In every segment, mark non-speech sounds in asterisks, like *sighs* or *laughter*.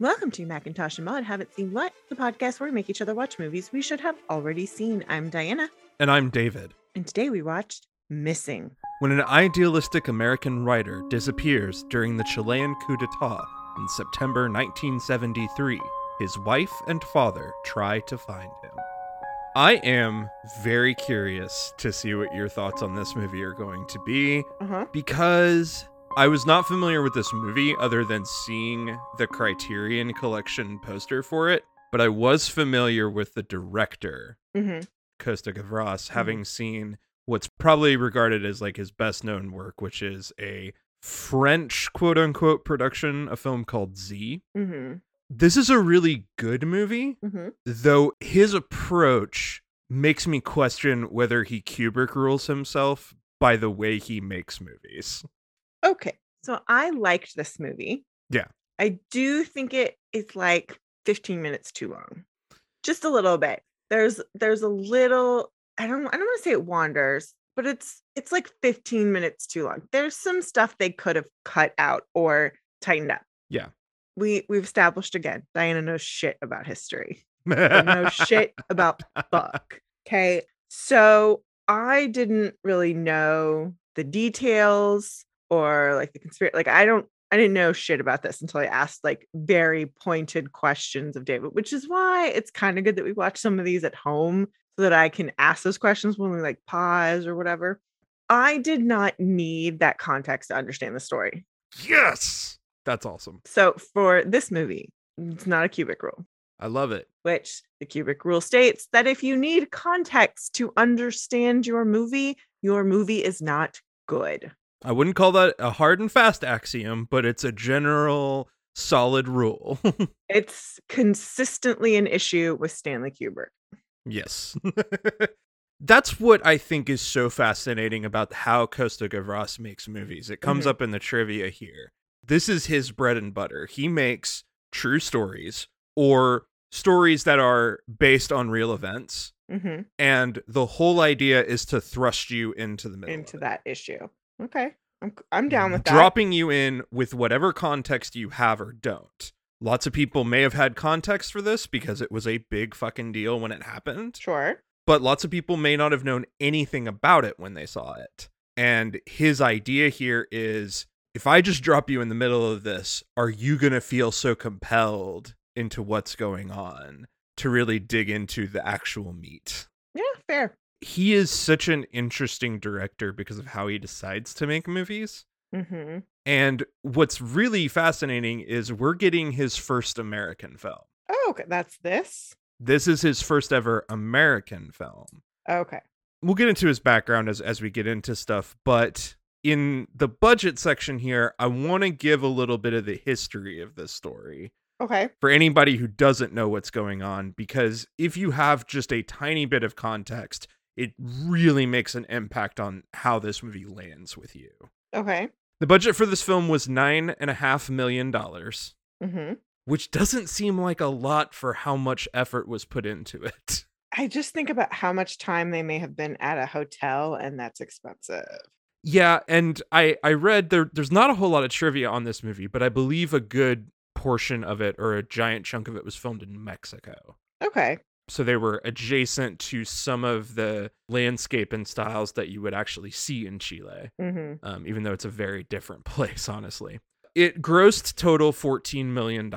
Welcome to Macintosh and Maud Haven't Seen What, the podcast where we make each other watch movies we should have already seen. I'm Diana, And I'm David. and today we watched Missing. When an idealistic American writer disappears during the Chilean coup d'etat in September 1973, his wife and father try to find him. I am very curious to see what your thoughts on this movie are going to be Uh huh. because I was not familiar with this movie other than seeing the Criterion Collection poster for it, but I was familiar with the director, Mm-hmm. Costa Gavras, having seen what's probably regarded as like his best known work, which is a French quote unquote production, a film called Z. Mm-hmm. This is a really good movie, Mm-hmm. though his approach makes me question whether he Kubrick rules himself by the way he makes movies. Okay. So I liked this movie. Yeah. I do think it is like 15 minutes too long. Just a little bit. There's there's a little I don't I don't want to say it wanders, but it's it's like 15 minutes too long. There's some stuff they could have cut out or tightened up. Yeah. We we've established again. Diana knows shit about history. *laughs* no shit about fuck. Okay. So I didn't really know the details or like the conspiracy. Like I don't, I didn't know shit about this until I asked like very pointed questions of David, which is why it's kind of good that we watch some of these at home so that I can ask those questions when we like pause or whatever. I did not need that context to understand the story. yes! That's awesome. So for this movie, it's not a Kubrick rule. I love it. which the Kubrick rule states that if you need context to understand your movie, your movie is not good. I wouldn't call that a hard and fast axiom, but it's a general solid rule. *laughs* It's consistently an issue with Stanley Kubrick. yes. *laughs* That's what I think is so fascinating about how Costa Gavras makes movies. It comes Mhm. up in the trivia here. This is his bread and butter. He makes true stories or stories that are based on real events. hmm And the whole idea is to thrust you into the middle. Into that issue. Okay. I'm, I'm down with that. dropping you in with whatever context you have or don't. Lots of people may have had context for this because it was a big fucking deal when it happened, Sure. but lots of people may not have known anything about it when they saw it. And his idea here is if I just drop you in the middle of this, are you going to feel so compelled into what's going on to really dig into the actual meat? Yeah, fair. He is such an interesting director because of how he decides to make movies. hmm And what's really fascinating is we're getting his first American film. Oh, okay. That's this. This is his first ever American film. Okay. We'll get into his background as, as we get into stuff, but in the budget section here, I want to give a little bit of the history of this story Okay. for anybody who doesn't know what's going on, because if you have just a tiny bit of context, it really makes an impact on how this movie lands with you. Okay. The budget for this film was nine and a half million dollars. hmm which doesn't seem like a lot for how much effort was put into it. *laughs* I just think about how much time they may have been at a hotel, and that's expensive. Yeah, and I I read there there's not a whole lot of trivia on this movie, but I believe a good portion of it or a giant chunk of it was filmed in Mexico. Okay. So they were adjacent to some of the landscape and styles that you would actually see in Chile, hmm um, even though it's a very different *laughs* place, honestly. It grossed total $14 million.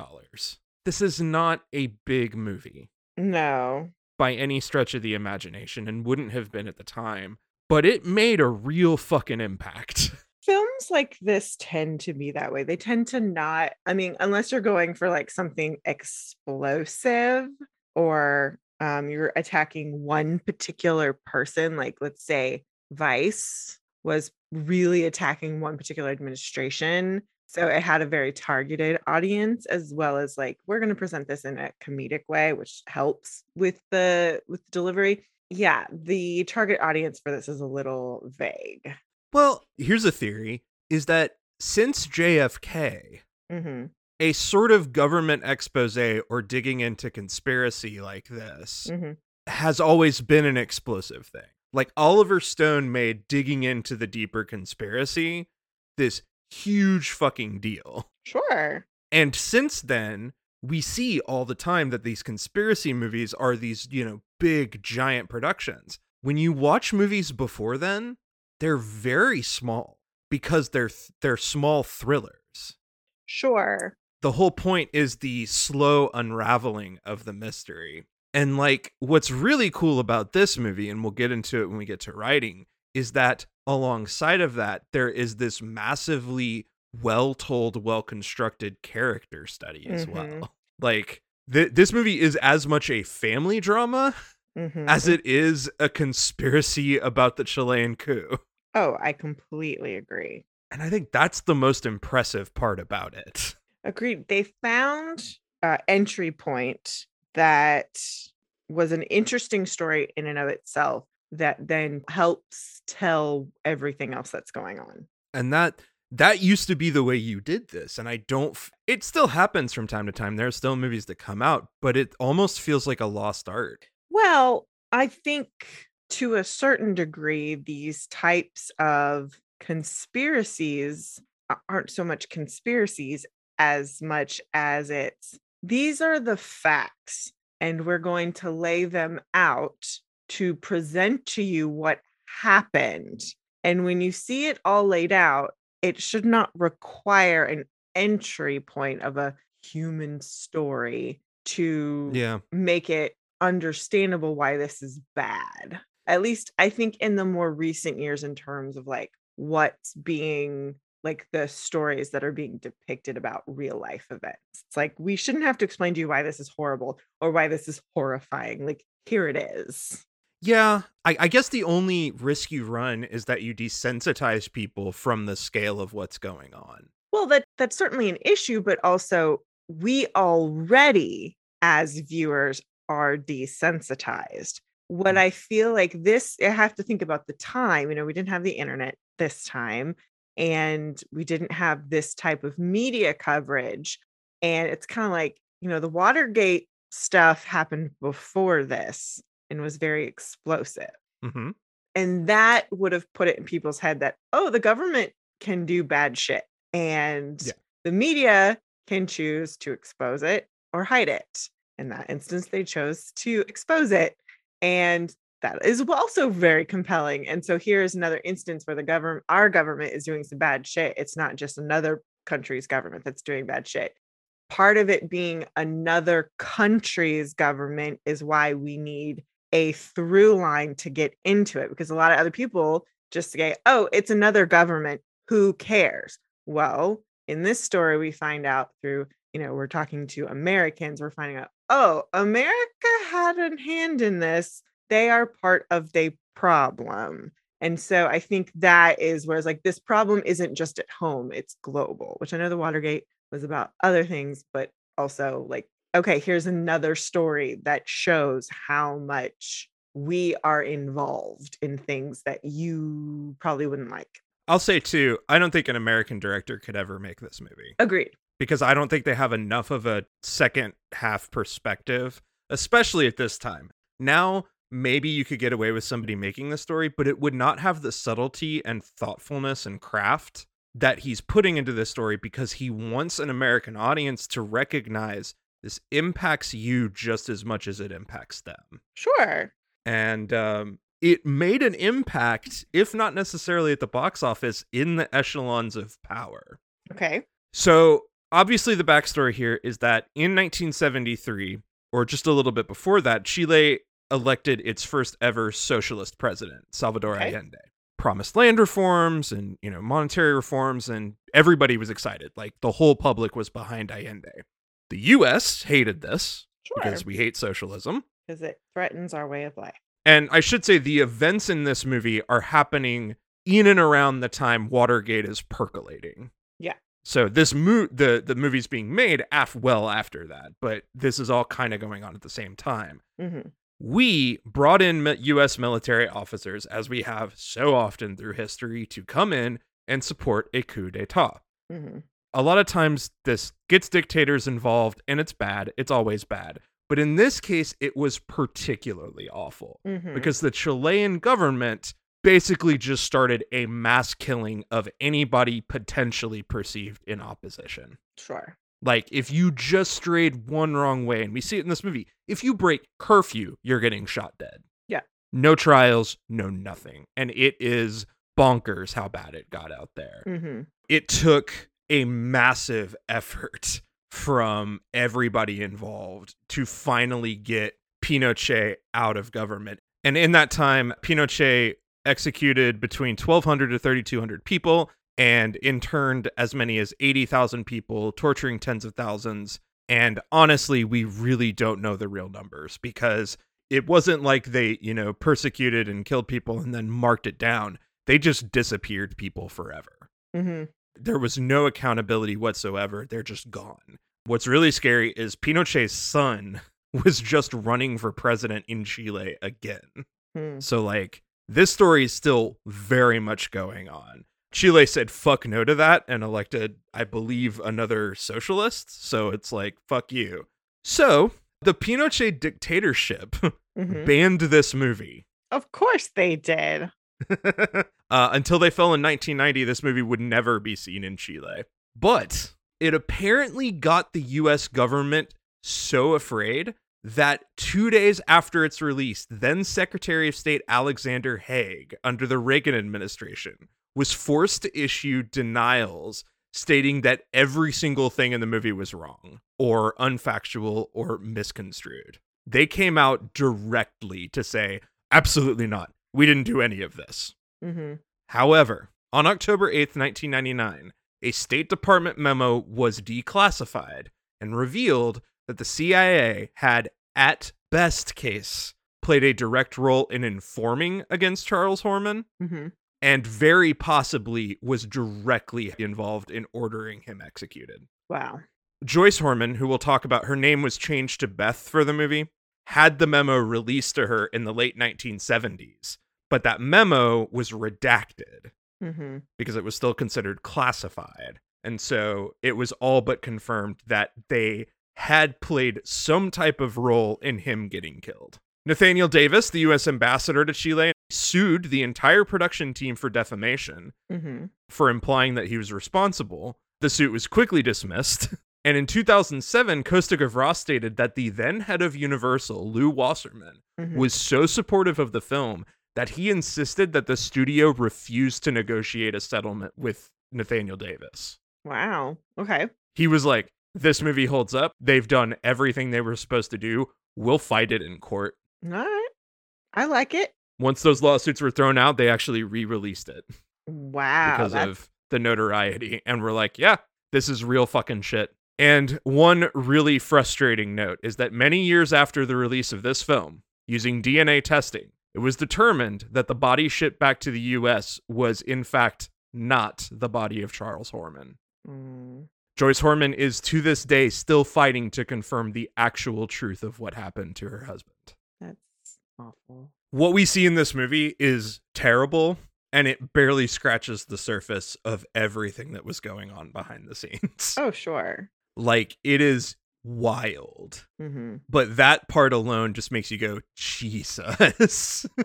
This is not a big movie. No. by any stretch of the imagination and wouldn't have been at the time, but it made a real fucking impact. *laughs* films like this tend to be that way. They tend to not, I mean, unless you're going for like something explosive or um, you're attacking one particular person, like let's say Vice was really attacking one particular administration. So it had a very targeted audience as well as like we're going to present this in a comedic way which helps with the with the delivery. Yeah, the target audience for this is a little vague. Well, here's a theory is that since JFK, Mhm. A sort of government expose or digging into conspiracy like this Mhm. has always been an explosive thing. Like Oliver Stone made digging into the deeper conspiracy this huge fucking deal. Sure. And since then, we see all the time that these conspiracy movies are these, you know, big giant productions. When you watch movies before then, they're very small because they're th- they're small thrillers. Sure. The whole point is the slow unraveling of the mystery. And like what's really cool about this movie and we'll get into it when we get to writing is that alongside of that there is this massively well told, well constructed character study as Mhm. well. *laughs* Like th- this movie is as much a family drama Mhm. as it is a conspiracy about the Chilean coup. oh, I completely agree. And I think that's the most impressive part about it. Agreed. They found uh, entry point that was an interesting story in and of itself that then helps tell everything else that's going on. And that that used to be the way you did this and I don't f- it still happens from time to time. There are still movies that come out, but it almost feels like a lost art. Well, I think to a certain degree, these types of conspiracies aren't so much conspiracies as much as it's these are the facts, and we're going to lay them out to present to you what happened. And when you see it all laid out, it should not require an entry point of a human story to Yeah. make it understandable why this is bad. At least I think in the more recent years, in terms of like what's being like the stories that are being depicted about real life events. It's like we shouldn't have to explain to you why this is horrible or why this is horrifying. Like, here it is. Yeah, I, I guess the only risk you run is that you desensitize people from the scale of what's going on. Well, that that's certainly an issue, but also we already as viewers are desensitized. What mm. I feel like this, I have to think about the time. You know, we didn't have the internet this time, and we didn't have this type of media coverage. And it's kind of like, you know, the Watergate stuff happened before this and was very explosive. hmm And that would have put it in people's head that, oh, the government can do bad shit. And Yeah. the media can choose to expose it or hide it. In that instance, they chose to expose it. And that is also very compelling. And so here's another instance where the government, our government is doing some bad shit. It's not just another country's government that's doing bad shit. Part of it being another country's government is why we need a through line to get into it because a lot of other people just say, oh, it's another government. Who cares? Well, in this story, we find out through, you know, we're talking to Americans, we're finding out, oh, America had a hand in this. They are part of the problem. And so I think that is where it's like this problem isn't just at home, it's global, which I know the Watergate was about other things, but also like, okay, here's another story that shows how much we are involved in things that you probably wouldn't like. I'll say too, I don't think an American director could ever make this movie Agreed. because I don't think they have enough of a second half perspective, especially at this time. Now, maybe you could get away with somebody making the story, but it would not have the subtlety and thoughtfulness and craft that he's putting into this story because he wants an American audience to recognize this impacts you just as much as it impacts them. Sure. and um, it made an impact, if not necessarily at the box office, in the echelons of power. Okay. So, obviously, the backstory here is that in 1973, or just a little bit before that, Chile elected its first ever socialist president, Salvador Okay. Allende. Promised land reforms and you know monetary reforms, and everybody was excited. Like the whole public was behind Allende. The U.S. hated this Sure. because we hate socialism. Because it threatens our way of life. And I should say the events in this movie are happening in and around the time Watergate is percolating. Yeah. So this mo- the the movie's being made af- well after that, but this is all kind of going on at the same time. hmm We brought in US military officers as we have so often through history to come in and support a coup d'etat. hmm A lot of times this gets dictators involved and it's bad. It's always bad. But in this case it was particularly awful hmm because the Chilean government basically just started a mass killing of anybody potentially perceived in opposition. Sure. Like, if you just strayed one wrong way, and we see it in this movie, if you break curfew, you're getting shot dead. Yeah. No trials, no nothing. And it is bonkers how bad it got out there. Mm-hmm. It took a massive effort from everybody involved to finally get Pinochet out of government. And in that time, Pinochet executed between 1,200 to 3,200 people and interned as many as 80,000 people, torturing tens of thousands. And honestly, we really don't know the real numbers because it wasn't like they, you know, persecuted and killed people and then marked it down. They just disappeared people forever. Mm-hmm. There was no accountability whatsoever. They're just gone. What's really scary is Pinochet's son *laughs* was just running for president in Chile again. Hmm. So, like, this story is still very much going on. Chile said fuck no to that and elected, I believe, another socialist. So it's like, fuck you. So the Pinochet dictatorship Mhm. banned this movie. Of course they did. *laughs* uh, until they fell in 1990, this movie would never be seen in Chile. But it apparently got the US government so afraid that two days after its release, then Secretary of State Alexander Haig, under the Reagan administration, was forced to issue denials stating that every single thing in the movie was wrong or unfactual or misconstrued. They came out directly to say, absolutely not. We didn't do any of this. Mm-hmm. However, on October 8th, 1999, a State Department memo was declassified and revealed that the CIA had, at best case, played a direct role in informing against Charles Horman Mm-hmm. And very possibly was directly involved in ordering him executed. Wow. Joyce Horman, who we'll talk about, her name was changed to Beth for the movie, had the memo released to her in the late 1970s, but that memo was redacted Mm-hmm. because it was still considered classified. And so it was all but confirmed that they had played some type of role in him getting killed. Nathaniel Davis, the US ambassador to Chile, sued the entire production team for defamation Mm-hmm. for implying that he was responsible. The suit was quickly dismissed. *laughs* And in 2007, Costa Gavras stated that the then head of Universal, Lew Wasserman, Mhm. was so supportive of the film that he insisted that the studio refuse to negotiate a settlement with Nathaniel Davis. Wow. Okay. He was like, This movie holds up. They've done everything they were supposed to do. We'll fight it in court. All right. I like it. Once those lawsuits were thrown out, they actually re released it Wow. because that's- of the notoriety. And we're like, Yeah, this is real fucking shit. And one really frustrating note is that many years after the release of this film, using DNA testing, it was determined that the body shipped back to the US was, in fact, not the body of Charles Horman. Mm, Joyce Horman is to this day still fighting to confirm the actual truth of what happened to her husband. that's awful. What we see in this movie is terrible, and it barely scratches the surface of everything that was going on behind the scenes. Oh, sure. Like, it is wild. Mm-hmm. But that part alone just makes you go, Jesus. *laughs*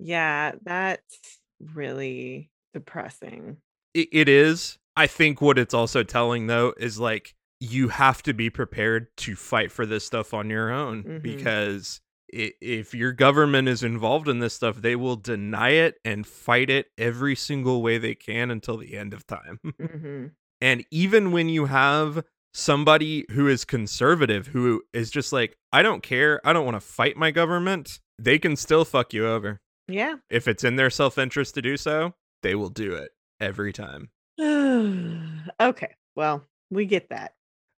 Yeah, that's really depressing. it, it is. I think what it's also telling, though, is like, you have to be prepared to fight for this stuff on your own Mhm. because if your government is involved in this stuff, they will deny it and fight it every single way they can until the end of time. *laughs* Mm-hmm. And even when you have somebody who is conservative, who is just like, I don't care, I don't want to fight my government, they can still fuck you over. Yeah. If it's in their self interest to do so, they will do it every time. *sighs* okay. Well, we get that.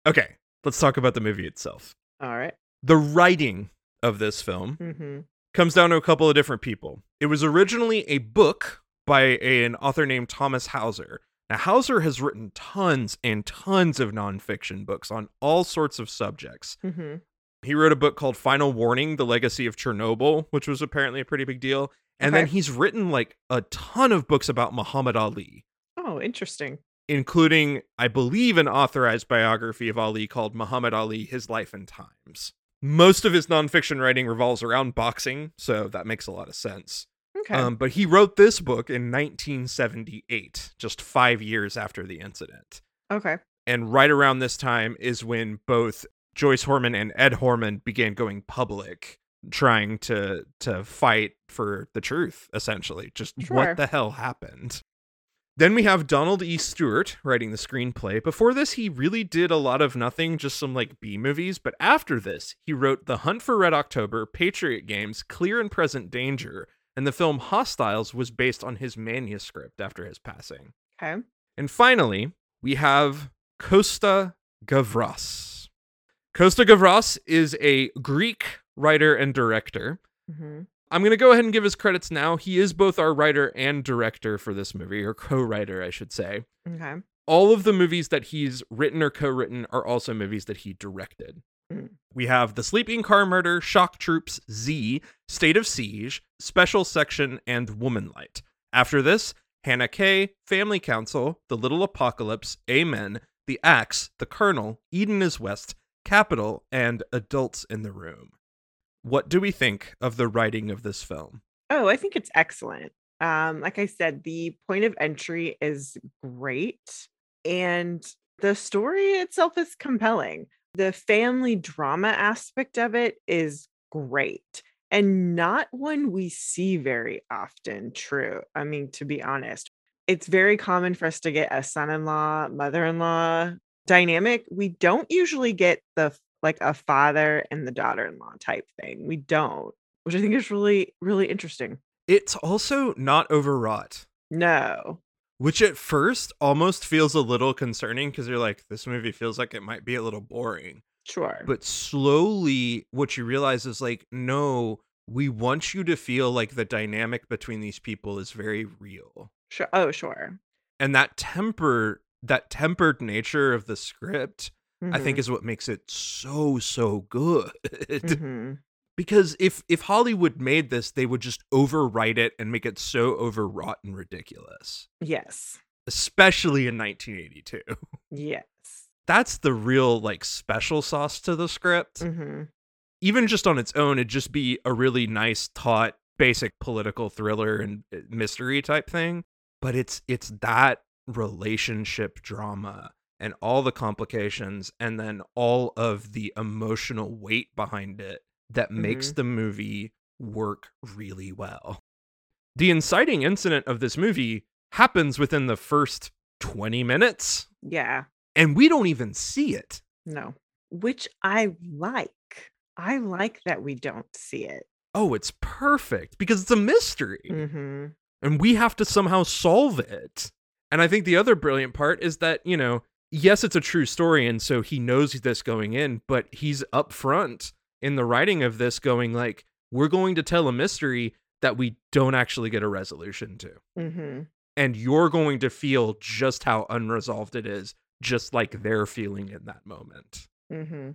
Okay, let's talk about the movie itself. All right. The writing of this film Mm-hmm. comes down to a couple of different people. It was originally a book by a- an author named Thomas Hauser. Now, Hauser has written tons and tons of nonfiction books on all sorts of subjects. Mm-hmm. He wrote a book called Final Warning The Legacy of Chernobyl, which was apparently a pretty big deal. And then he's written like a ton of books about Muhammad Ali, Oh, interesting. including, I believe, an authorized biography of Ali called Muhammad Ali His Life and Times. Most of his nonfiction writing revolves around boxing, so that makes a lot of sense. Okay. Um, but he wrote this book in 1978, just five years after the incident. okay. And right around this time is when both Joyce Horman and Ed Horman began going public trying to to fight for the truth essentially just Sure. what the hell happened then we have Donald E. Stewart writing the screenplay. Before this, he really did a lot of nothing, just some like B movies. But after this, he wrote The Hunt for Red October, Patriot Games, Clear and Present Danger, and the film Hostiles was based on his manuscript after his passing. Okay. And finally, we have Costa Gavras. Costa Gavras is a Greek writer and director. hmm I'm going to go ahead and give his credits now. He is both our writer and director for this movie, or co writer, I should say. Okay. All of the movies that he's written or co written are also movies that he directed. Mm. We have The Sleeping Car Murder, Shock Troops, Z, State of Siege, Special Section, and Womanlight. After this, Hannah K, Family Council, The Little Apocalypse, Amen, The Axe, The Colonel, Eden is West, Capital, and Adults in the Room. What do we think of the writing of this film? Oh, I think it's excellent. Um, like I said, the point of entry is great, and the story itself is compelling. The family drama aspect of it is great, and not one we see very often. True. I mean, to be honest, it's very common for us to get a son in law, mother in law dynamic. We don't usually get the like a father and the daughter in law type thing. We don't, which I think is really, really interesting. It's also not overwrought, No. which at first almost feels a little concerning because you're like, this movie feels like it might be a little boring. Sure. But slowly, what you realize is like, no, we want you to feel like the dynamic between these people is very real. sure. Oh, sure. And that temper, that tempered nature of the script, I think Mhm. is what makes it so, so good. *laughs* Mhm. because if if Hollywood made this, they would just overwrite it and make it so overwrought and ridiculous. Yes. Especially in 1982. *laughs* Yes. That's the real like special sauce to the script. hmm Even just on its own, it'd just be a really nice taut basic political thriller and uh, mystery type thing. But it's it's that relationship drama and all the complications and then all of the emotional weight behind it that makes the movie work really well. The inciting incident of this movie happens within the first 20 minutes Yeah. and we don't even see it. No. Which I like. I like that we don't see it. Oh, it's perfect because it's a mystery hmm and we have to somehow solve it. And I think the other brilliant part is that, you know, yes, it's a true story and so he knows this going in, but he's upfront in the writing of this going like we're going to tell a mystery that we don't actually get a resolution to. hmm And you're going to feel just how unresolved it is, just like they're feeling in that moment. hmm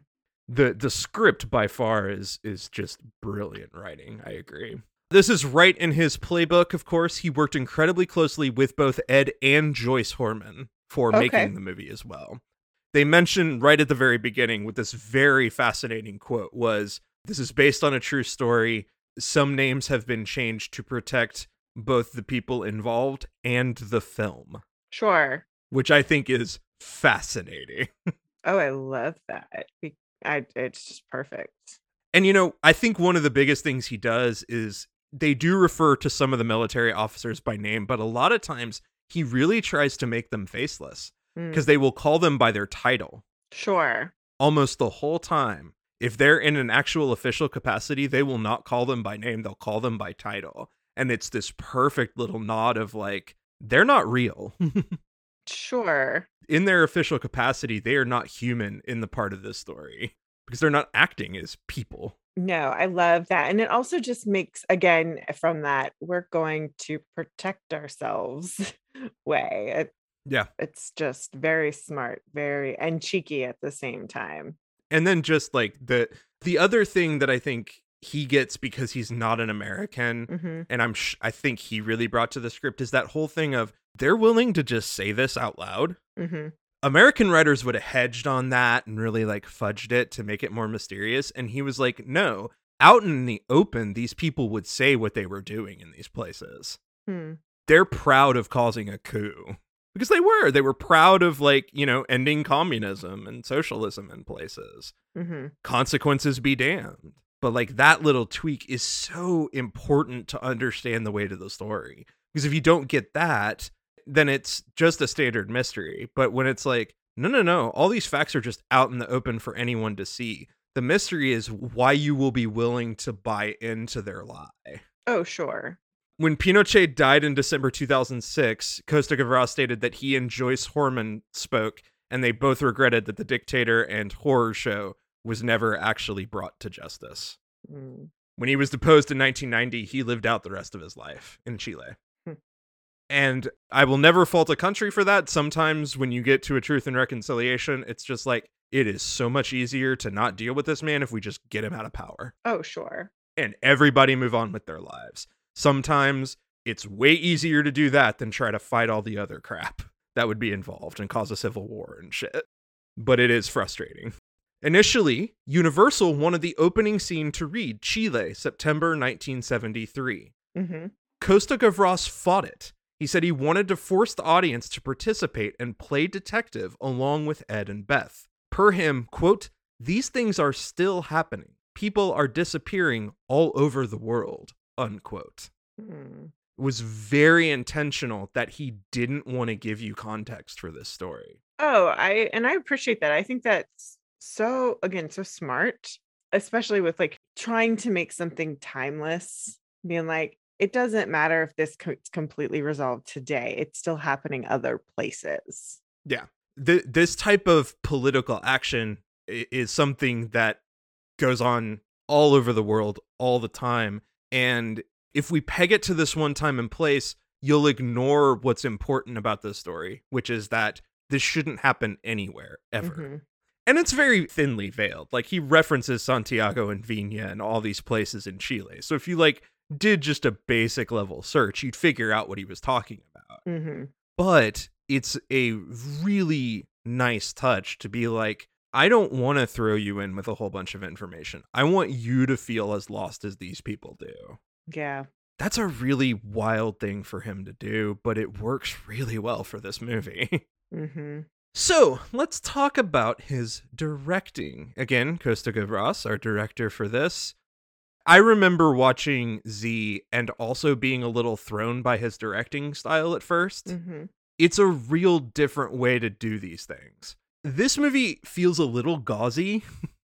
the the script by far is is just brilliant writing i agree. This is right in his playbook of course. He worked incredibly closely with both ed and joyce horman for Okay. making the movie as well they mention right at the very beginning with this very fascinating quote was this is based on a true story some names have been changed to protect both the people involved and the film Sure. which i think is fascinating *laughs* Oh, I love that. I, it's just perfect. And you know, I think one of the biggest things he does is they do refer to some of the military officers by name, but a lot of times he really tries to make them faceless Mm, because they will call them by their title Sure. almost the whole time. If they're in an actual official capacity, they will not call them by name, they'll call them by title. And it's this perfect little nod of like, they're not real. *laughs* Sure. in their official capacity, they are not human in the part of this story because they're not acting as people. No, I love that. And it also just makes, again, from that, we're going to protect ourselves *laughs* way. It, Yeah. it's just very smart, very, and cheeky at the same time. and then just like the the other thing that I think he gets because he's not an American, hmm and I'm sh- I think he really brought to the script is that whole thing of they're willing to just say this out loud. hmm American writers would have hedged on that and really like fudged it to make it more mysterious, and he was like, no. Out in the open, these people would say what they were doing in these places. Hmm. They're proud of causing a coup. because they were they were proud of like you know ending communism and socialism in places Mm-hmm. consequences be damned but like that little tweak is so important to understand the weight of the story because if you don't get that then it's just a standard mystery but when it's like no no no all these facts are just out in the open for anyone to see the mystery is why you will be willing to buy into their lie Oh, sure. when Pinochet died in December 2006, Costa Gavras stated that he and Joyce Horman spoke, and they both regretted that the dictator and horror show was never actually brought to justice. Mm. When he was deposed in 1990, he lived out the rest of his life in Chile. And I will never fault a country for that. Sometimes when you get to a truth and reconciliation, it's just like, it is so much easier to not deal with this man if we just get him out of power Oh, sure. and everybody move on with their lives. Sometimes it's way easier to do that than try to fight all the other crap that would be involved and cause a civil war and shit. But it is frustrating. Initially, Universal wanted the opening scene to read Chile, September 1973. Mm-hmm. Costa Gavras fought it. He said he wanted to force the audience to participate and play detective along with Ed and Beth. Per him, quote, these things are still happening. People are disappearing all over the world, unquote. Mm. It was very intentional that he didn't want to give you context for this story. Oh, I and I appreciate that. I think that's so again so smart, especially with like trying to make something timeless, being like it doesn't matter if this co- completely resolved today. It's still happening other places. Th- this type of political action is something that goes on all over the world all the time. And if we peg it to this one time and place, you'll ignore what's important about this story, which is that this shouldn't happen anywhere ever. Mhm. And it's very thinly veiled. Like he references Santiago and Viña and all these places in Chile. So if you like did just a basic level search, you'd figure out what he was talking about Mhm. but it's a really nice touch to be like I don't want to throw you in with a whole bunch of information. I want you to feel as lost as these people do. Yeah. That's a really wild thing for him to do, but it works really well for this movie. *laughs* Mm-hmm. So let's talk about his directing. Again, Costa Gavras, our director for this. I remember watching Z and also being a little thrown by his directing style at 1st Mm-hmm. It's a real different way to do these things. This movie feels a little gauzy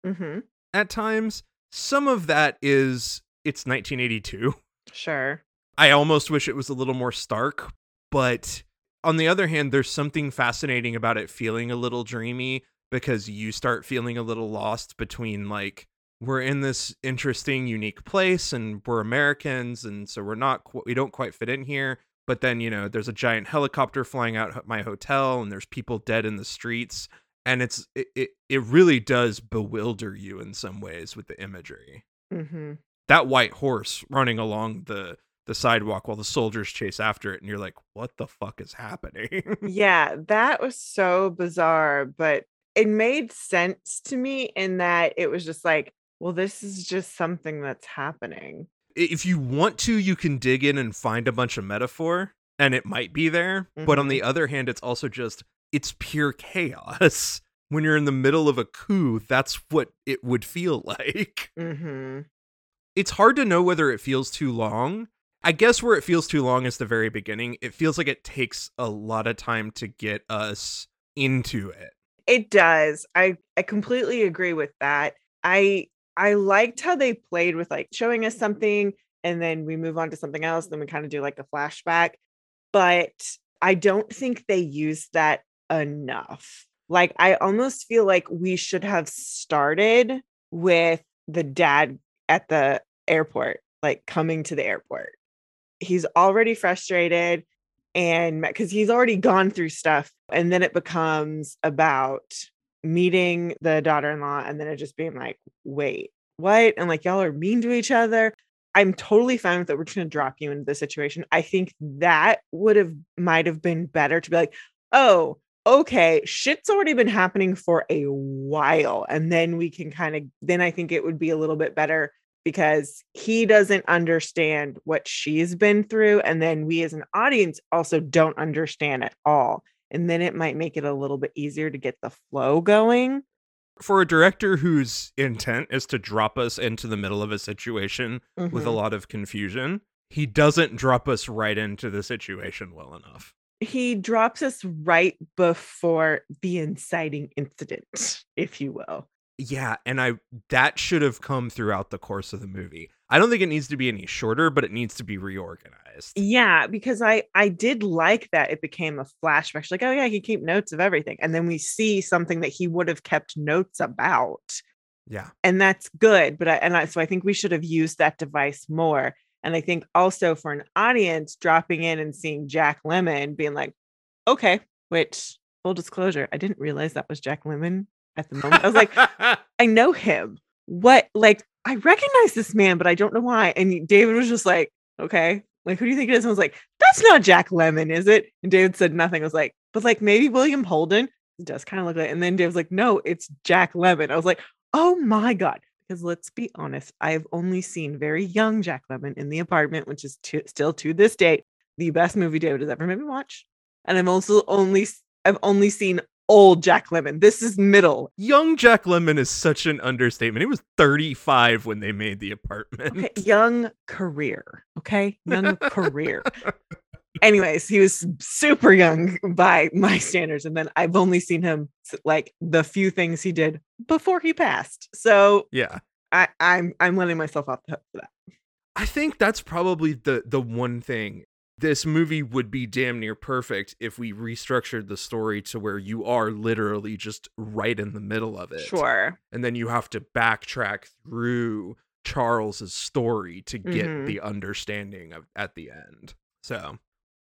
Mm-hmm. at times. Some of that is it's 1982. Sure. I almost wish it was a little more stark, but on the other hand, there's something fascinating about it feeling a little dreamy because you start feeling a little lost between like we're in this interesting unique place and we're Americans and so we're not qu- we don't quite fit in here but then you know there's a giant helicopter flying out my hotel and there's people dead in the streets and it's it, it, it really does bewilder you in some ways with the imagery Mm-hmm. that white horse running along the the sidewalk while the soldiers chase after it and you're like what the fuck is happening *laughs* Yeah, that was so bizarre, but it made sense to me in that it was just like, well, this is just something that's happening. if you want to you can dig in and find a bunch of metaphor and it might be there but on the other hand it's also just it's pure chaos *laughs* when you're in the middle of a coup that's what it would feel *laughs* like Mm-hmm. it's hard to know whether it feels too long. I guess where it feels too long is the very beginning. It feels like it takes a lot of time to get us into it. It does. I I completely agree with that. I I liked how they played with like showing us mm-hmm. something and then we move on to something else, then we kind of do like a flashback. But I don't think they used that enough. Like I almost feel like we should have started with the dad at the airport, like coming to the airport. He's already frustrated and because he's already gone through stuff and then it becomes about meeting the daughter-in-law and then it just being like wait what and like y'all are mean to each other i'm totally fine with it we're just going to drop you into the situation i think that would have might have been better to be like oh okay shit's already been happening for a while and then we can kind of then i think it would be a little bit better because he doesn't understand what she's been through. And then we as an audience also don't understand at all. And then it might make it a little bit easier to get the flow going. For a director whose intent is to drop us into the middle of a situation with a Mhm. lot of confusion, he doesn't drop us right into the situation well enough. he drops us right before the inciting incident, *laughs* if you will. Yeah, and I that should have come throughout the course of the movie. I don't think it needs to be any shorter, but it needs to be reorganized. Yeah, because I I did like that it became a flashback. She's like, oh yeah, he keep notes of everything, and then we see something that he would have kept notes about, Yeah. and that's good. But I and I so I think we should have used that device more. And I think also for an audience dropping in and seeing Jack Lemmon being like, okay, which full disclosure, I didn't realize that was Jack Lemmon at the moment. I was like, *laughs* I know him. What like I recognize this man, but I don't know why. And David was just like, okay, like who do you think it is? And I was like, that's not Jack Lemmon, is it? And David said nothing. I was like, but like maybe William Holden It does kind of look like. And then David was like, no, it's Jack Lemmon. I was like, oh my god. Because let's be honest, I've only seen very young Jack Lemmon in the apartment, which is to, still to this day the best movie David has ever made me watch. And I've also only I've only seen old Jack Lemmon. This is middle. Young Jack Lemmon is such an understatement. He was 35 when they made the apartment. Okay, young career. Okay, young career. Anyways, he was super young by my standards, and then I've only seen him like the few things he did before he passed. So Yeah. I, I'm I'm letting myself off the hook for that. I think that's probably the the one thing. This movie would be damn near perfect if we restructured the story to where you are literally just right in the middle of it. Sure. And then you have to backtrack through Charles's story to get Mhm. the understanding of at the end. So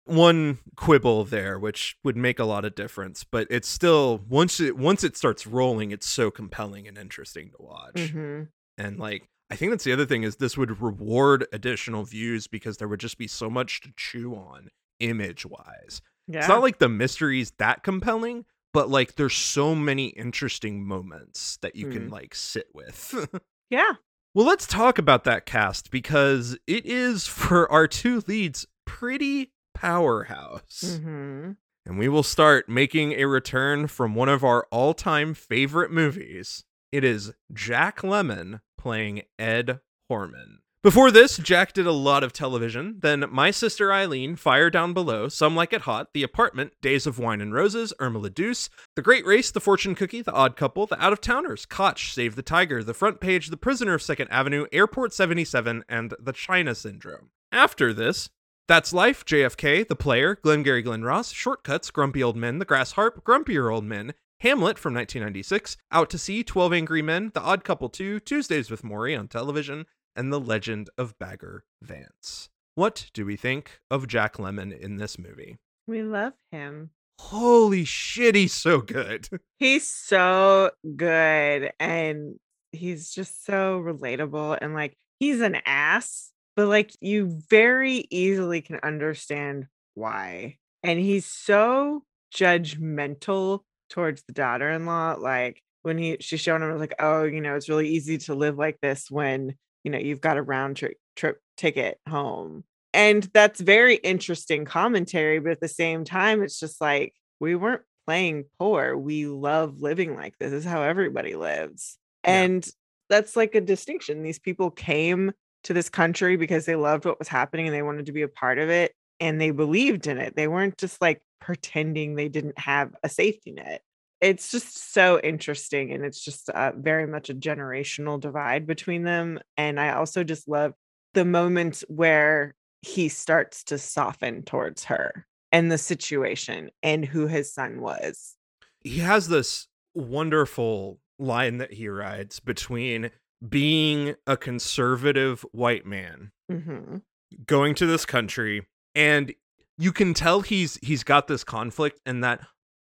one quibble there which would make a lot of difference but it's still once it once it starts rolling it's so compelling and interesting to watch Mhm. and like i think that's the other thing is this would reward additional views because there would just be so much to chew on image wise Yeah. it's not like the mystery's that compelling but like there's so many interesting moments that you can Mm. like sit with *laughs* yeah. well let's talk about that cast because it is *laughs* for our two leads pretty powerhouse hmm and we will start making a return from one of our all time favorite movies. It is Jack Lemmon playing Ed Horman. Before this, Jack did a lot of television. Then My Sister Eileen, Fire Down Below, Some Like It Hot, The Apartment, Days of Wine and Roses, Irma la Douce, The Great Race, The Fortune Cookie, The Odd Couple, The Out of Towners, Kotch, Save the Tiger, The Front Page, The Prisoner of Second Avenue, Airport 77, and The China Syndrome. After this, that's Life, JFK, The Player, Glengarry Glen Ross, Shortcuts, Grumpy Old Men, The Grass Harp, Grumpier Old Men, Hamlet from 1996, Out to Sea, 12 Angry Men, The Odd Couple 2, Tuesdays with Morrie on television, and The Legend of Bagger Vance. What do we think of Jack Lemmon in this movie? We love him. Holy shit, he's so good. *laughs* He's so good and he's just so relatable and like he's an ass, but like you very easily can understand why. And he's so judgmental towards the daughter-in-law like when he she's showing him like oh you know it's really easy to live like this when you know you've got a round trip trip ticket home. And that's very interesting commentary but at the same time it's just like we weren't playing poor. We love living like this. this is how everybody lives. Yeah. and that's like a distinction. These people came to this country because they loved what was happening and they wanted to be a part of it and they believed in it. They weren't just like pretending they didn't have a safety net. It's just so interesting and it's just uh, very much a generational divide between them and i also just love the moment where he starts to soften towards her and the situation and who his son was. He has this wonderful line that he rides between being a conservative white man hmm going to this country and you can tell he's he's got this conflict and that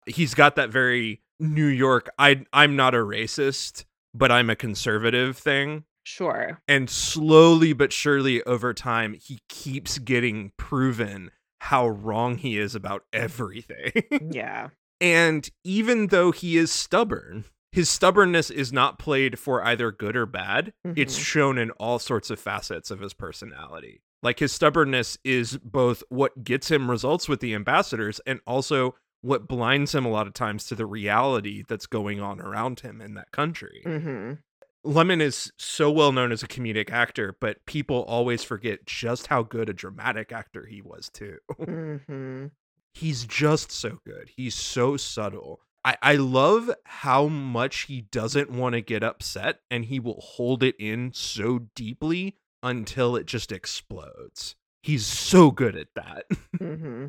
he's got that very New York I I'm not a racist but I'm a conservative thing sure and slowly but surely over time he keeps getting proven how wrong he is about everything *laughs* yeah and even though he is stubborn his stubbornness is not played for either good or bad. It's Mhm. shown in all sorts of facets of his personality. Like his stubbornness is both what gets him results with the ambassadors and also what blinds him a lot of times to the reality that's going on around him in that country. hmm Lemmon is so well known as a comedic actor, but people always forget just how good a dramatic actor he was too. *laughs* hmm He's just so good. He's so subtle. I, I love how much he doesn't want to get upset and he will hold it in so deeply until it just explodes. He's so good at that. *laughs* hmm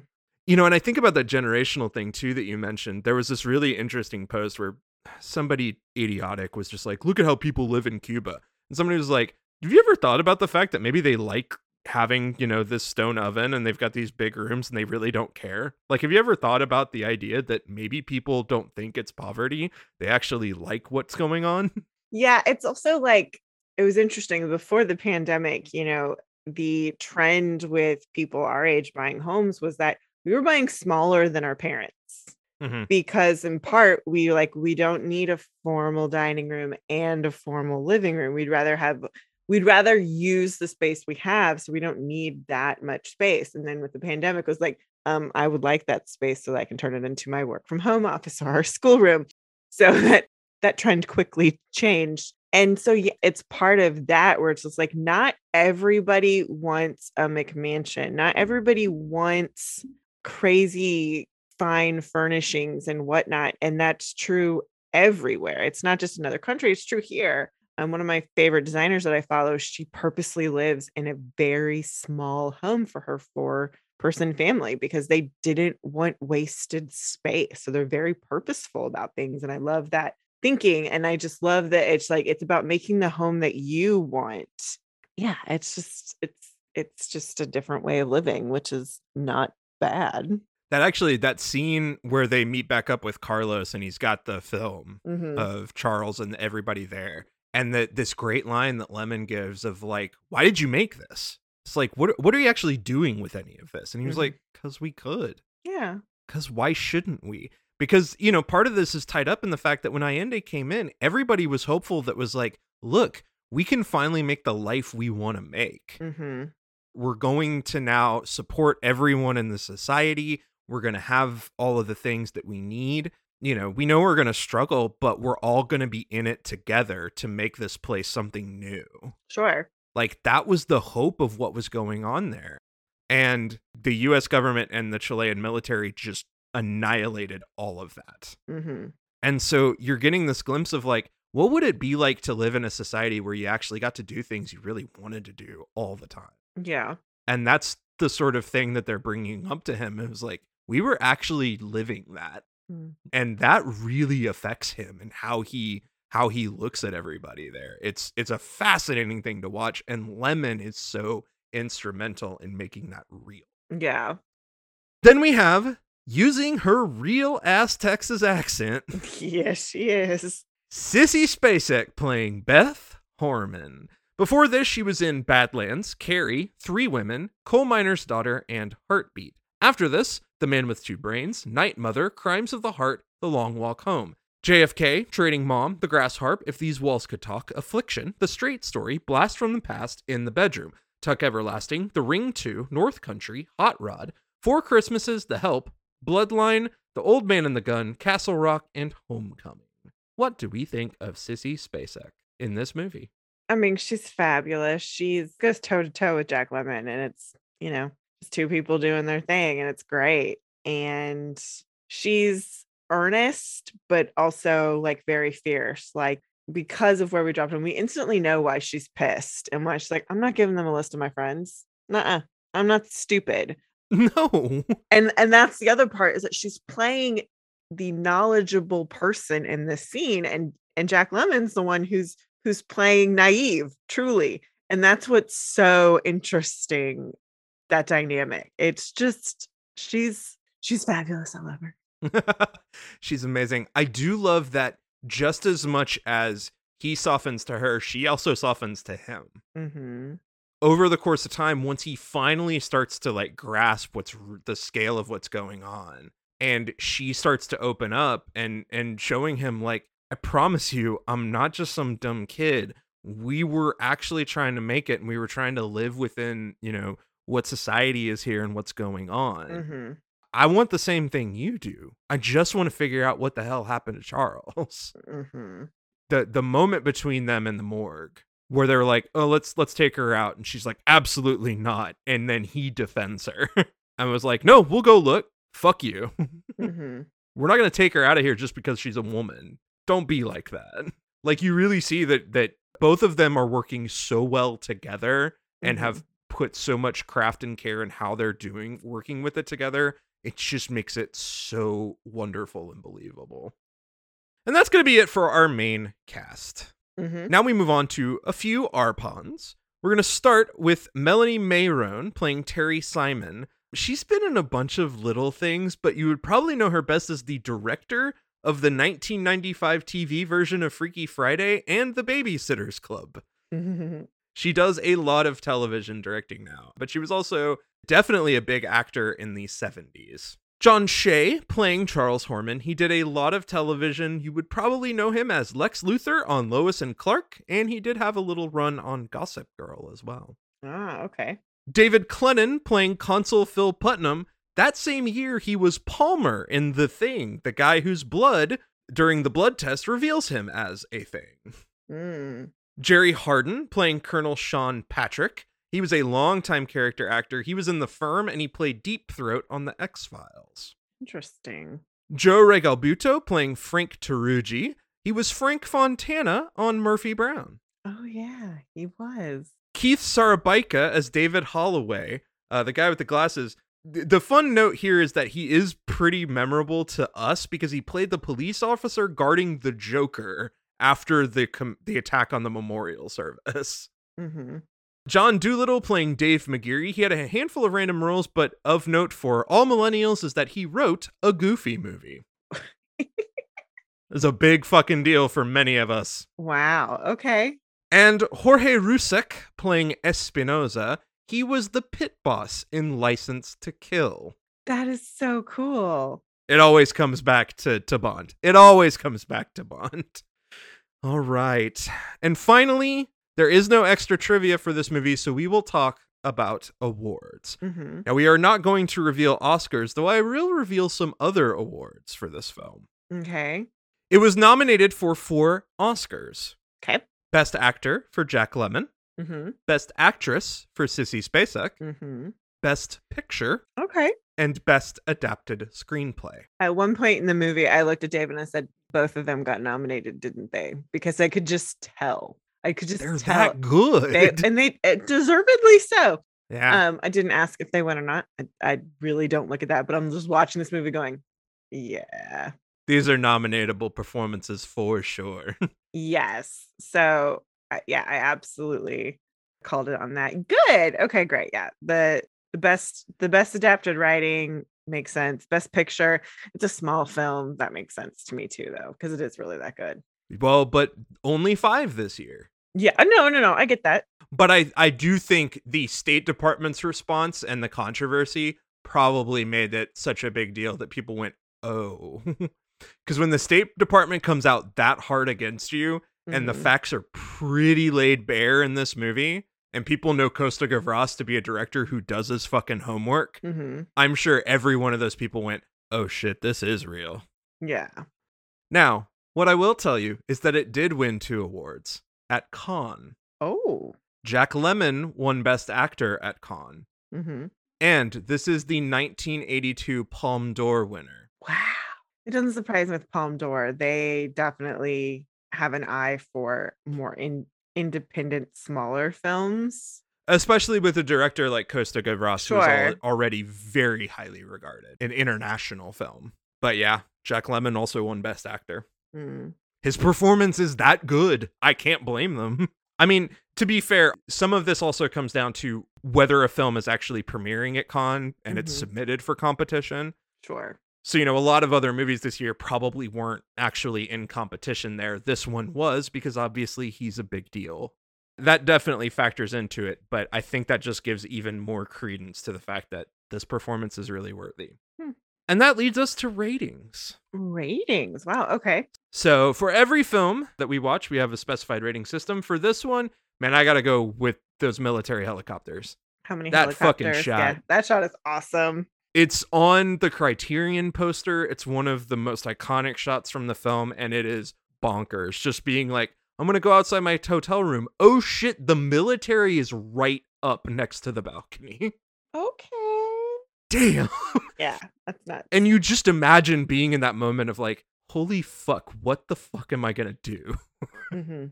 You know, and I think about that generational thing too that you mentioned. There was this really interesting post where somebody idiotic was just like, look at how people live in Cuba. And somebody was like, have you ever thought about the fact that maybe they like having, you know, this stone oven and they've got these big rooms and they really don't care? Like, have you ever thought about the idea that maybe people don't think it's poverty? They actually like what's going on? *laughs* Yeah, it's also like it was interesting before the pandemic, you know, the trend with people our age buying homes was that we were buying smaller than our parents Mhm. because in part we like we don't need a formal dining room and a formal living room. We'd rather have we'd rather use the space we have so we don't need that much space. And then with the pandemic it was like um I would like that space so that I can turn it into my work from home office or our schoolroom. So *laughs* that that trend quickly changed. And so yeah, it's part of that where it's just like not everybody wants a McMansion. Not everybody wants crazy fine furnishings and whatnot. And that's true everywhere. It's not just another country, it's true here. And one of my favorite designers that I follow, she purposely lives in a very small home for her four person family because they didn't want wasted space. So they're very purposeful about things. And I love that thinking. And I just love that it's like it's about making the home that you want. Yeah, it's just it's it's just a different way of living, which is not bad. That actually, that scene where they meet back up with Carlos and he's got the film Mhm. of Charles and everybody there. And that this great line that Lemmon gives of like, why did you make this? It's like, what what are you actually doing with any of this? And he was Mhm. like, because we could. yeah. Because why shouldn't we? Because, you know, part of this is tied up in the fact that when Allende came in, everybody was hopeful that was like, look, we can finally make the life we want to make hmm we're going to now support everyone in the society. We're going to have all of the things that we need. You know, we know we're going to struggle, but we're all going to be in it together to make this place something new. Sure. Like that was the hope of what was going on there. And the US government and the Chilean military just annihilated all of that. hmm And so you're getting this glimpse of like, what would it be like to live in a society where you actually got to do things you really wanted to do all the time? Yeah. and that's the sort of thing that they're bringing up to him it was like we were actually living that Mm. and that really affects him and how he how he looks at everybody there it's it's a fascinating thing to watch and Lemmon is so instrumental in making that real Yeah. then we have using her real ass texas accent *laughs* yes, she is. Sissy Spacek playing Beth Harmon. Before this, she was in Badlands, Carrie, Three Women, Coal Miner's Daughter, and Heartbeat. After this, The Man with Two Brains, Night Mother, Crimes of the Heart, The Long Walk Home. JFK, Trading Mom, The Grass Harp, If These Walls Could Talk, Affliction, The Straight Story, Blast from the Past, In the Bedroom, Tuck Everlasting, The Ring 2, North Country, Hot Rod, Four Christmases, The Help, Bloodline, The Old Man and the Gun, Castle Rock, and Homecoming. What do we think of Sissy Spacek in this movie? I mean, she's fabulous. She's goes toe to toe with Jack Lemmon, and it's you know just two people doing their thing, and it's great. And she's earnest, but also like very fierce. Like because of where we dropped him, we instantly know why she's pissed and why she's like, I'm not giving them a list of my friends. Nuh-uh. I'm not stupid. No. *laughs* and and that's the other part is that she's playing the knowledgeable person in this scene and and Jack Lemmon's the one who's who's playing naive truly and that's what's so interesting that dynamic it's just she's she's fabulous i love her *laughs* She's amazing. I do love that just as much as he softens to her, she also softens to him. hmm Over the course of time, once he finally starts to like grasp what's the scale of what's going on, and she starts to open up and and showing him like I promise you, I'm not just some dumb kid. We were actually trying to make it and we were trying to live within, you know, what society is here and what's going on. Mm-hmm. I want the same thing you do. I just want to figure out what the hell happened to Charles. Mm-hmm. The the moment between them and the morgue where they're like, "Oh, let's let's take her out." And she's like, "Absolutely not." And then he defends her. *laughs* I was like, "No, we'll go look. Fuck you. *laughs* Mm-hmm. We're not going to take her out of here just because she's a woman. Don't be like that." *laughs* Like you really see that that both of them are working so well together and Mhm. have put so much craft and care in how they're doing working with it together it just makes it so wonderful and believable and that's going to be it for our main cast Mm-hmm. now we move on to a few arpons we're going to start with melanie mayron playing terry simon she's been in a bunch of little things but you would probably know her best as the director of the 1995 tv version of freaky friday and the babysitters club *laughs* she does a lot of television directing now, but she was also definitely a big actor in the 70s. John Shea playing Charles Horman. He did a lot of television. You would probably know him as Lex Luthor on Lois and Clark, and he did have a little run on Gossip Girl as well. Ah, okay. David Clennon playing Consul Phil Putnam. That same year, he was Palmer in The Thing, the guy whose blood, during the blood test, reveals him as a thing. Mm. Jerry Hardin playing Colonel Sean Patrick. He was a longtime character actor. He was in The Firm and he played Deep Throat on The X Files. Interesting. Joe Regalbuto playing Frank Teruggi. He was Frank Fontana on Murphy Brown. Oh yeah, he was. Keith Szarabajka as David Holloway, uh, the guy with the glasses. Th- The fun note here is that he is pretty memorable to us because he played the police officer guarding the Joker after the com- the attack on the memorial service. Mm-hmm. John Doolittle playing Dave McGeary. He had a handful of random roles, but of note for all millennials is that he wrote a Goofy movie. *laughs* It's a big fucking deal for many of us. Wow. Okay. And Jorge Russek playing Espinoza. He was the pit boss in License to Kill. That is so cool. It always comes back to, to Bond. It always comes back to Bond. *laughs* All right. And finally, there is no extra trivia for this movie, so we will talk about awards. Mm-hmm. Now, we are not going to reveal Oscars, though I will reveal some other awards for this film. Okay. It was nominated for four Oscars Okay. Best Actor for Jack Lemmon, Mm-hmm. Best Actress for Sissy Spacek, Mm-hmm. Best Picture, Okay. and Best Adapted Screenplay. At one point in the movie, I looked at Dave and I said, both of them got nominated, didn't they? Because I could just tell. I could just They're tell. that good. They, and they uh, deservedly so. yeah. Um, I didn't ask if they went or not. I, I really don't look at that, but I'm just watching this movie going, yeah, These are nominatable performances for sure. *laughs* yes. So yeah, I absolutely called it on that. Good. Okay, great. Yeah. The the best the best adapted writing makes sense. Best picture. It's a small film. That makes sense to me too, though, because it is really that good. Well, but only five this year. Yeah. uh, No, no, no. I get that. But I, I do think the State Department's response and the controversy probably made it such a big deal that people went, oh. *laughs* Because when the State Department comes out that hard against you, and the Mhm. facts are pretty laid bare in this movie, and people know Costa Gavras to be a director who does his fucking homework, Mhm. I'm sure every one of those people went, oh shit, this is real. Yeah. Now, what I will tell you is that it did win two awards at Cannes. Oh. Jack Lemmon won Best Actor at Cannes. hmm And this is the 1982 Palme d'Or winner. Wow. It doesn't surprise me with Palme d'Or. They definitely have an eye for more in independent, smaller films. Especially with a director like Costa Gavras, who's al- already very highly regarded in international film. But yeah, Jack Lemmon also won Best Actor. Mm. His performance is that good. I can't blame them. *laughs* I mean, to be fair, some of this also comes down to whether a film is actually premiering at Cannes and it's Mhm. submitted for competition. Sure. So, you know, a lot of other movies this year probably weren't actually in competition there. This one was because obviously he's a big deal. That definitely factors into it, but I think that just gives even more credence to the fact that this performance is really worthy. And that leads us to ratings. Ratings. Wow. Okay. So for every film that we watch, we have a specified rating system. For this one, man, I gotta go with those military helicopters. How many That fucking helicopters? shot. Yeah, that shot is awesome. It's on the Criterion poster. It's one of the most iconic shots from the film, and it is bonkers. Just being like, I'm gonna go outside my hotel room. Oh shit, the military is right up next to the balcony. *laughs* Okay. Damn. *laughs* Yeah, that's nuts. And you just imagine being in that moment of like, holy fuck, what the fuck am I gonna do? *laughs* hmm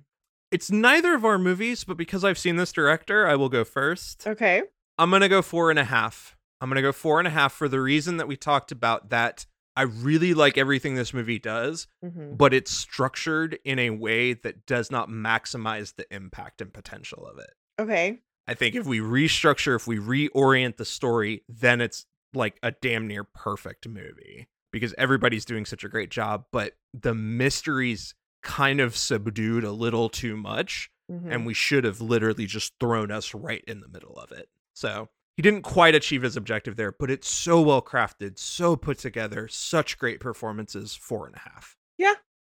It's neither of our movies, but because I've seen this director, I will go first. Okay. I'm gonna go four and a half. I'm gonna go four and a half for the reason that we talked about that I really like everything this movie does, hmm but it's structured in a way that does not maximize the impact and potential of it. Okay. I think if we restructure, if we reorient the story, then it's like a damn near perfect movie because everybody's doing such a great job, but the mysteries kind of subdued a little too much Mhm. and we should have literally just thrown us right in the middle of it. So he didn't quite achieve his objective there, but it's so well crafted, so put together, such great performances. Four and a half.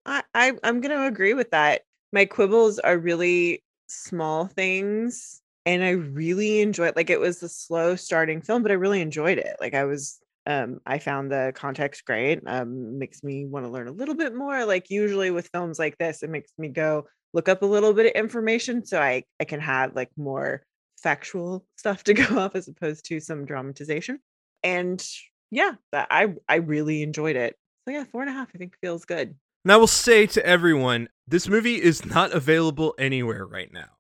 I, I I'm gonna agree with that. My quibbles are really small things, and I really enjoyed. Like it was the slow starting film, but I really enjoyed it. Like I was, um, I found the context great. Um, makes me want to learn a little bit more. Like usually with films like this, it makes me go look up a little bit of information so I I can have like more factual stuff to *laughs* go off as opposed to some dramatization. And yeah, that I I really enjoyed it. So yeah, four and a half I think feels good. And I will say to everyone, this movie is not available anywhere right now.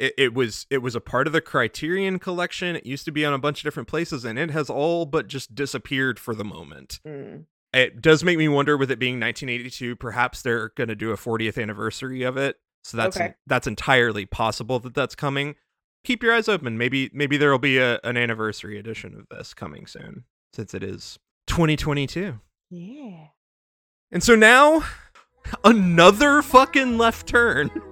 It, it was it was a part of the Criterion collection. It used to be on a bunch of different places, and it has all but just disappeared for the moment. Mm. It does make me wonder, with it being 1982, perhaps they're going to do a 40th anniversary of it. So that's Okay. that's entirely possible that that's coming. Keep your eyes open. Maybe maybe there'll be a, an anniversary edition of this coming soon, since it is 2022. Yeah. And so now, another fucking left turn. *laughs*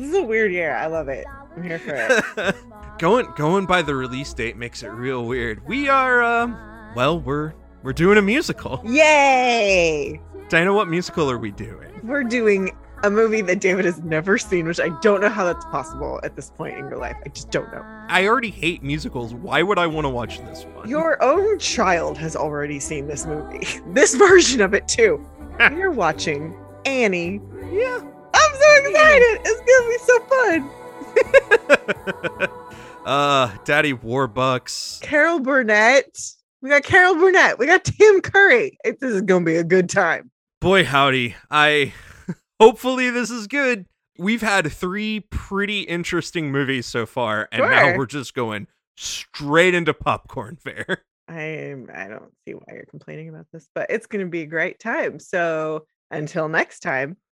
This is a weird year. I love it. I'm here for it. *laughs* going going by the release date makes it real weird. We are um well, we're we're doing a musical. Yay! Dana, what musical are we doing? We're doing a movie that David has never seen, which I don't know how that's possible at this point in your life. I just don't know. I already hate musicals. Why would I want to watch this one? Your own child has already seen this movie, *laughs* this version of it too. *laughs* You're watching Annie. yeah. I'm so excited! It's gonna be so fun. *laughs* uh, Daddy Warbucks. Carol Burnett. We got Carol Burnett. We got Tim Curry. It, this is gonna be a good time. Boy, howdy. I *laughs* hopefully this is good. We've had three pretty interesting movies so far, and now we're just going straight into popcorn *laughs* fare. I I don't see why you're complaining about this, but it's gonna be a great time. So until next time,